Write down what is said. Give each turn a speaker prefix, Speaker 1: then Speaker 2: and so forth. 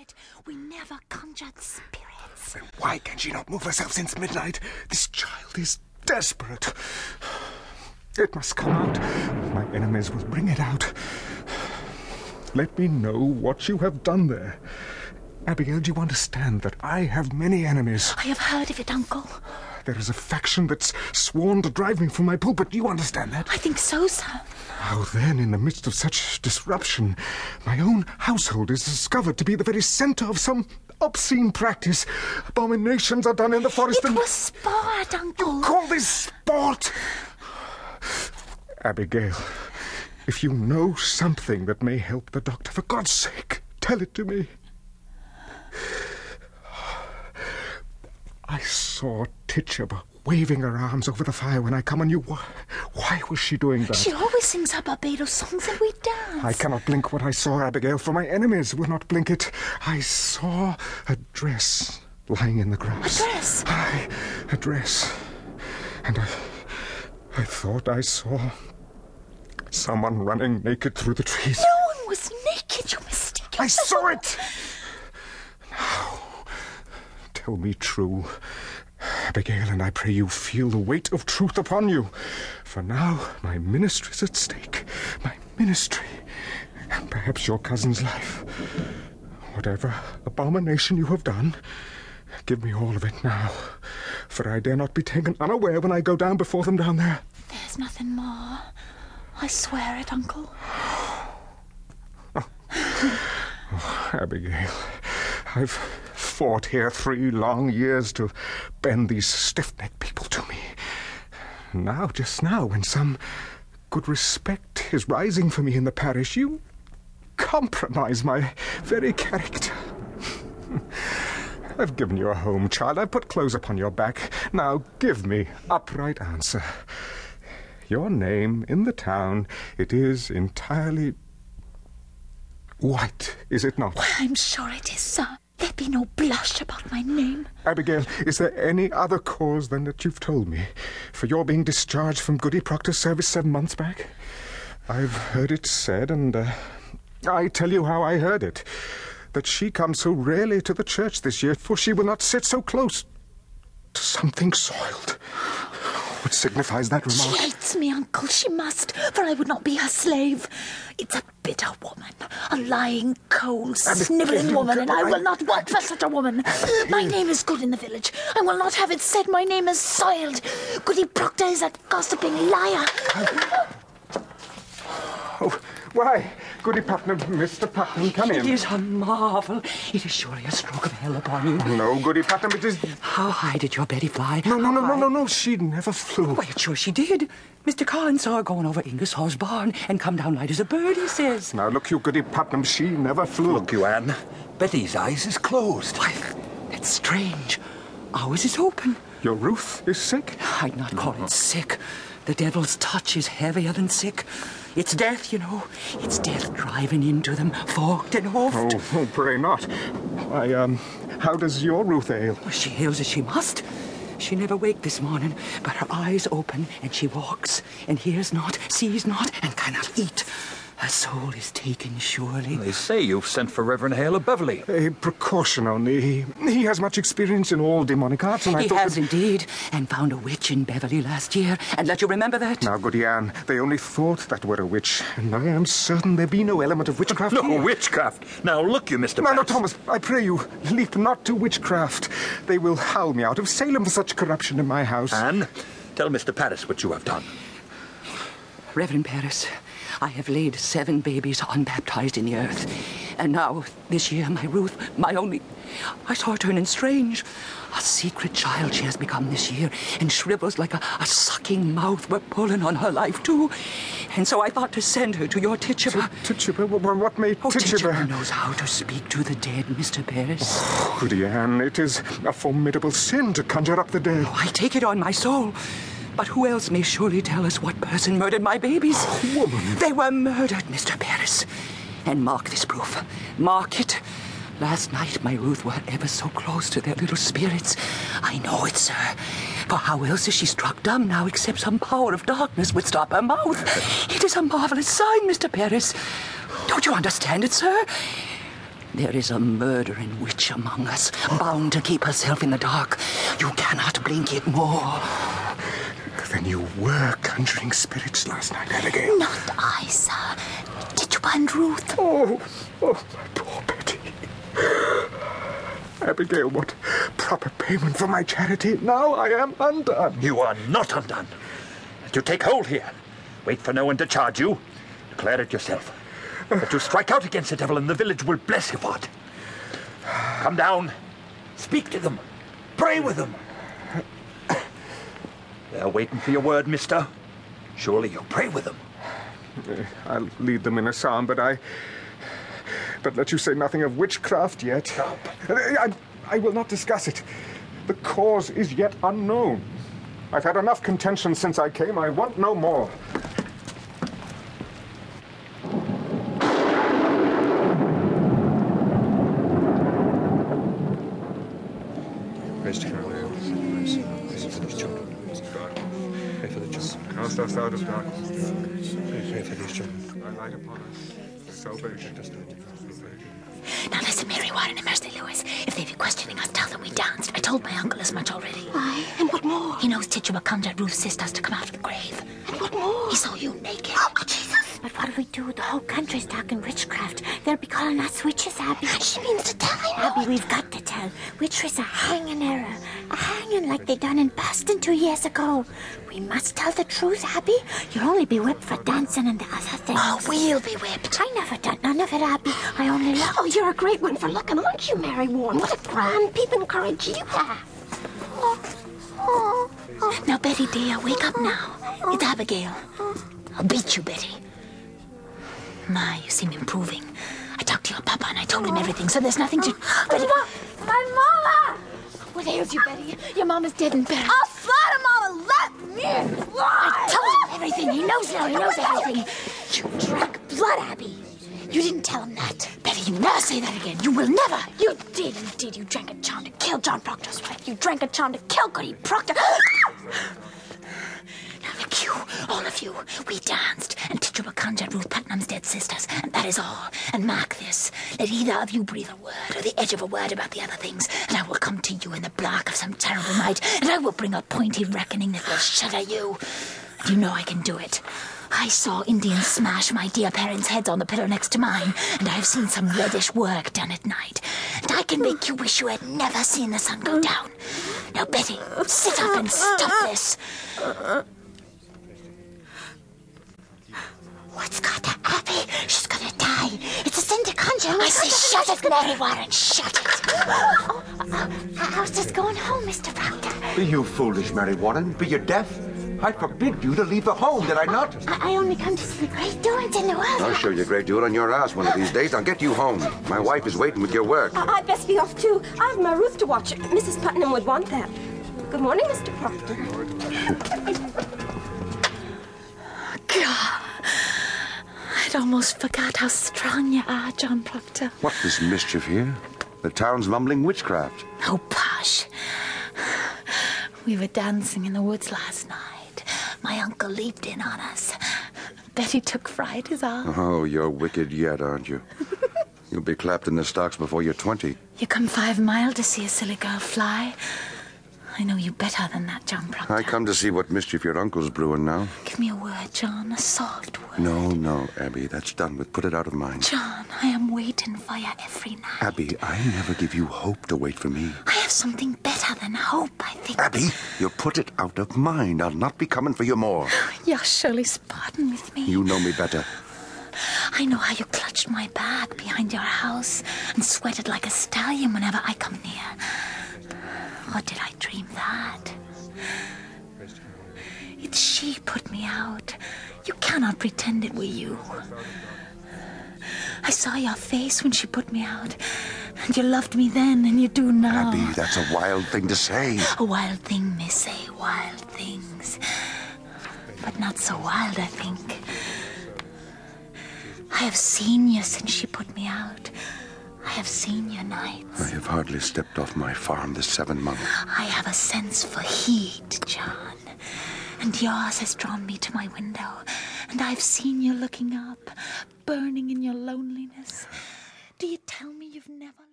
Speaker 1: it. We never conjured spirits.
Speaker 2: Then why can she not move herself since midnight? This child is desperate. It must come out. My enemies will bring it out. Let me know what you have done there. Abigail, do you understand that I have many enemies?
Speaker 1: I have heard of it, Uncle.
Speaker 2: There is a faction that's sworn to drive me from my pulpit. Do you understand that?
Speaker 1: I think so, sir.
Speaker 2: How then, in the midst of such disruption, my own household is discovered to be the very centre of some obscene practice. Abominations are done in the forest
Speaker 1: It
Speaker 2: and...
Speaker 1: was sport, Uncle.
Speaker 2: You Call this sport! Abigail, if you know something that may help the doctor, for God's sake, tell it to me. I saw Tituba waving her arms over the fire when I come on you. Why, was she doing that?
Speaker 1: She always sings her Barbados songs and we dance.
Speaker 2: I cannot blink what I saw, Abigail, for my enemies will not blink it. I saw a dress lying in the grass.
Speaker 1: A dress?
Speaker 2: Aye, a dress. And I, I thought I saw someone running naked through the trees.
Speaker 1: No one was naked, you mistaken.
Speaker 2: I saw it! Tell me true. Abigail, and I pray you feel the weight of truth upon you. For now my ministry's at stake. My ministry. And perhaps your cousin's life. Whatever abomination you have done, give me all of it now. For I dare not be taken unaware when I go down before them down there.
Speaker 1: There's nothing more. I swear it, Uncle.
Speaker 2: Oh, Abigail, I've fought here three long years to bend these stiff necked people to me. Now, just now, when some good respect is rising for me in the parish, you compromise my very character. I've given you a home, child. I've put clothes upon your back. Now give me upright answer. Your name in the town, it is entirely white, is it not?
Speaker 1: I'm sure it is, sir. Be no blush about my name.
Speaker 2: Abigail, is there any other cause than that you've told me for your being discharged from Goody Proctor's service seven months back? I've heard it said, and uh, I tell you how I heard it that she comes so rarely to the church this year, for she will not sit so close to something soiled. What signifies that remark?
Speaker 1: She hates me, Uncle. She must, for I would not be her slave. It's a bitter woman, a lying, cold, snivelling woman, and I will not work for such a woman. My name is good in the village. I will not have it said my name is soiled. Goody Proctor is a gossiping liar.
Speaker 2: Oh, why, Goody Putnam, Mr. Putnam, come in.
Speaker 3: It is a marvel. It is surely a stroke of hell upon you.
Speaker 2: No, Goody Putnam, it is.
Speaker 3: How high did your Betty fly?
Speaker 2: No, no, no, no, no, no. She never flew.
Speaker 3: Why, sure she did. Mr. Collins saw her going over Ingersoll's barn and come down light as a bird, he says.
Speaker 2: Now, look, you, Goody Putnam, she never flew.
Speaker 4: Look, you, Anne. Betty's eyes is closed.
Speaker 3: Why, that's strange. Ours is open.
Speaker 2: Your Ruth is sick?
Speaker 3: I'd not call it sick. The devil's touch is heavier than sick. It's death, you know. It's death driving into them, forked and hoofed.
Speaker 2: Oh, oh, pray not. Why, um, how does your Ruth ail?
Speaker 3: She ails as she must. She never waked this morning, but her eyes open, and she walks, and hears not, sees not, and cannot eat. Her soul is taken, surely.
Speaker 4: They say you've sent for Reverend Hale of Beverly.
Speaker 2: A precaution only. He, he has much experience in all demonic arts, and I
Speaker 3: He
Speaker 2: thought.
Speaker 3: has
Speaker 2: that-
Speaker 3: indeed, and found a witch in Beverly last year, and let you remember that.
Speaker 2: Now, Goody Anne, they only thought that were a witch, and I am certain there be no element of witchcraft.
Speaker 4: No
Speaker 2: here.
Speaker 4: witchcraft. Now look you, Mr.
Speaker 2: No, no, Thomas, I pray you, leap not to witchcraft. They will howl me out of Salem for such corruption in my house.
Speaker 4: Anne, tell Mr. Parris what you have done.
Speaker 3: Reverend Parris, I have laid seven babies unbaptized in the earth. And now, this year, my Ruth, my only. I saw her turning strange. A secret child she has become this year, and shrivels like a, a sucking mouth. We're pulling on her life, too. And so I thought to send her to your Tituba.
Speaker 2: Tituba? What, what made
Speaker 3: Oh, Tituba knows how to speak to the dead, Mr. Parris.
Speaker 2: Oh, goody Anne, it is a formidable sin to conjure up the dead.
Speaker 3: Oh, I take it on my soul. But who else may surely tell us what person murdered my babies?
Speaker 2: Woman.
Speaker 3: They were murdered, Mr. Parris. And mark this proof. Mark it. Last night, my Ruth were ever so close to their little spirits. I know it, sir. For how else is she struck dumb now except some power of darkness would stop her mouth? It is a marvelous sign, Mr. Parris. Don't you understand it, sir? There is a murdering witch among us, bound to keep herself in the dark. You cannot blink it more.
Speaker 2: Then you were conjuring spirits last night, Abigail.
Speaker 1: Not I, sir. Did you and Ruth.
Speaker 2: Oh, oh, my poor Betty. Abigail, what proper payment for my charity? Now I am undone.
Speaker 4: You are not undone. You take hold here. Wait for no one to charge you. Declare it yourself. But you strike out against the devil and the village will bless you for it. Come down. Speak to them. Pray with them. They're waiting for your word, mister. Surely you'll pray with them.
Speaker 2: I'll lead them in a psalm, but I. But let you say nothing of witchcraft yet. I, I will not discuss it. The cause is yet unknown. I've had enough contention since I came. I want no more. Us out of darkness. Pray for these children. Thy light upon us. Salvation.
Speaker 1: Now listen, Mary Warren and Mercy Lewis. If they be questioning us, tell them we danced. I told my uncle as much already.
Speaker 5: Aye, and what more?
Speaker 1: He knows Tituba conjured Ruth's sisters to come out of the grave.
Speaker 5: And what more?
Speaker 1: He saw you naked.
Speaker 5: Oh, Jesus! But what do we do? The whole country's talking witchcraft. They'll be calling us witches, Abby. She means to tell, I know. Abby, we've got to tell. Witchery's a hanging error. A like they done in Boston two years ago. We must tell the truth, Abby. You'll only be whipped for dancing and the other things.
Speaker 1: Oh, we'll be whipped.
Speaker 5: I never done none of it, Abby. I only love... Oh, you're a great one for looking, aren't you, Mary Warren? What a grand peeping courage you have.
Speaker 1: Now, Betty dear, wake up now. It's Abigail. I'll beat you, Betty. My, you seem improving. I talked to your papa and I told him everything, so there's nothing to. Betty,
Speaker 5: My mama!
Speaker 1: What ails you, Betty? Your mama's dead and buried.
Speaker 5: I'll slaughter mama! Let me fly!
Speaker 1: I told him everything. He knows now. He knows everything. You drank blood, Abby. You didn't tell him that. Betty, you never say that again. You will never. You did. You did. You drank a charm to kill John Proctor's wife. You drank a charm to kill Goody Proctor. All of you. We danced, and Tituba conjured Ruth Putnam's dead sisters, and that is all. And mark this. Let either of you breathe a word or the edge of a word about the other things, and I will come to you in the black of some terrible night, and I will bring a pointy reckoning that will shudder you. You know I can do it. I saw Indians smash my dear parents' heads on the pillow next to mine, and I have seen some reddish work done at night. And I can make you wish you had never seen the sun go down. Now, Betty, sit up and stop this.
Speaker 5: What's got to Abby? She's gonna die. It's a sin to conjure.
Speaker 1: I say shut it, Mary Warren, shut it.
Speaker 5: Oh, uh, How's this going home, Mr. Proctor?
Speaker 6: Be you foolish, Mary Warren? Be you deaf? I forbid you to leave the home, did I not?
Speaker 5: I, I only come to see the great doings in the world.
Speaker 6: I'll show you a great deal on your ass one of these days. I'll get you home. My wife is waiting with your work.
Speaker 7: I- I'd best be off too. I've my Ruth to watch. Mrs. Putnam would want that. Good morning, Mr. Proctor.
Speaker 1: God, I'd almost forgot how strong you are, John Proctor.
Speaker 6: What this mischief here? The town's mumbling witchcraft.
Speaker 1: Oh, posh. We were dancing in the woods last night. My uncle leaped in on us. Betty took fright as all.
Speaker 6: Oh, you're wicked yet, aren't you? You'll be clapped in the stocks before you're 20.
Speaker 1: You come five mile to see a silly girl fly. I know you better than that, John Proctor.
Speaker 6: I come to see what mischief your uncle's brewing now.
Speaker 1: Give me a word, John, a soft word.
Speaker 6: No, no, Abby, that's done with. Put it out of mind.
Speaker 1: John, I am waiting for you every night.
Speaker 6: Abby, I never give you hope to wait for me.
Speaker 1: I have something better than hope, I think.
Speaker 6: Abby, you put it out of mind. I'll not be coming for you more.
Speaker 1: You're surely with me.
Speaker 6: You know me better.
Speaker 1: I know how you clutched my bag behind your house and sweated like a stallion whenever I come near. Or did I dream that? It's she put me out. You cannot pretend it were you. I saw your face when she put me out, and you loved me then, and you do now.
Speaker 6: Abby, that's a wild thing to say.
Speaker 1: A wild thing may say wild things, but not so wild, I think. I have seen you since she put me out. I have seen your nights.
Speaker 6: I have hardly stepped off my farm this seven months.
Speaker 1: I have a sense for heat, John. And yours has drawn me to my window. And I've seen you looking up, burning in your loneliness. Do you tell me you've never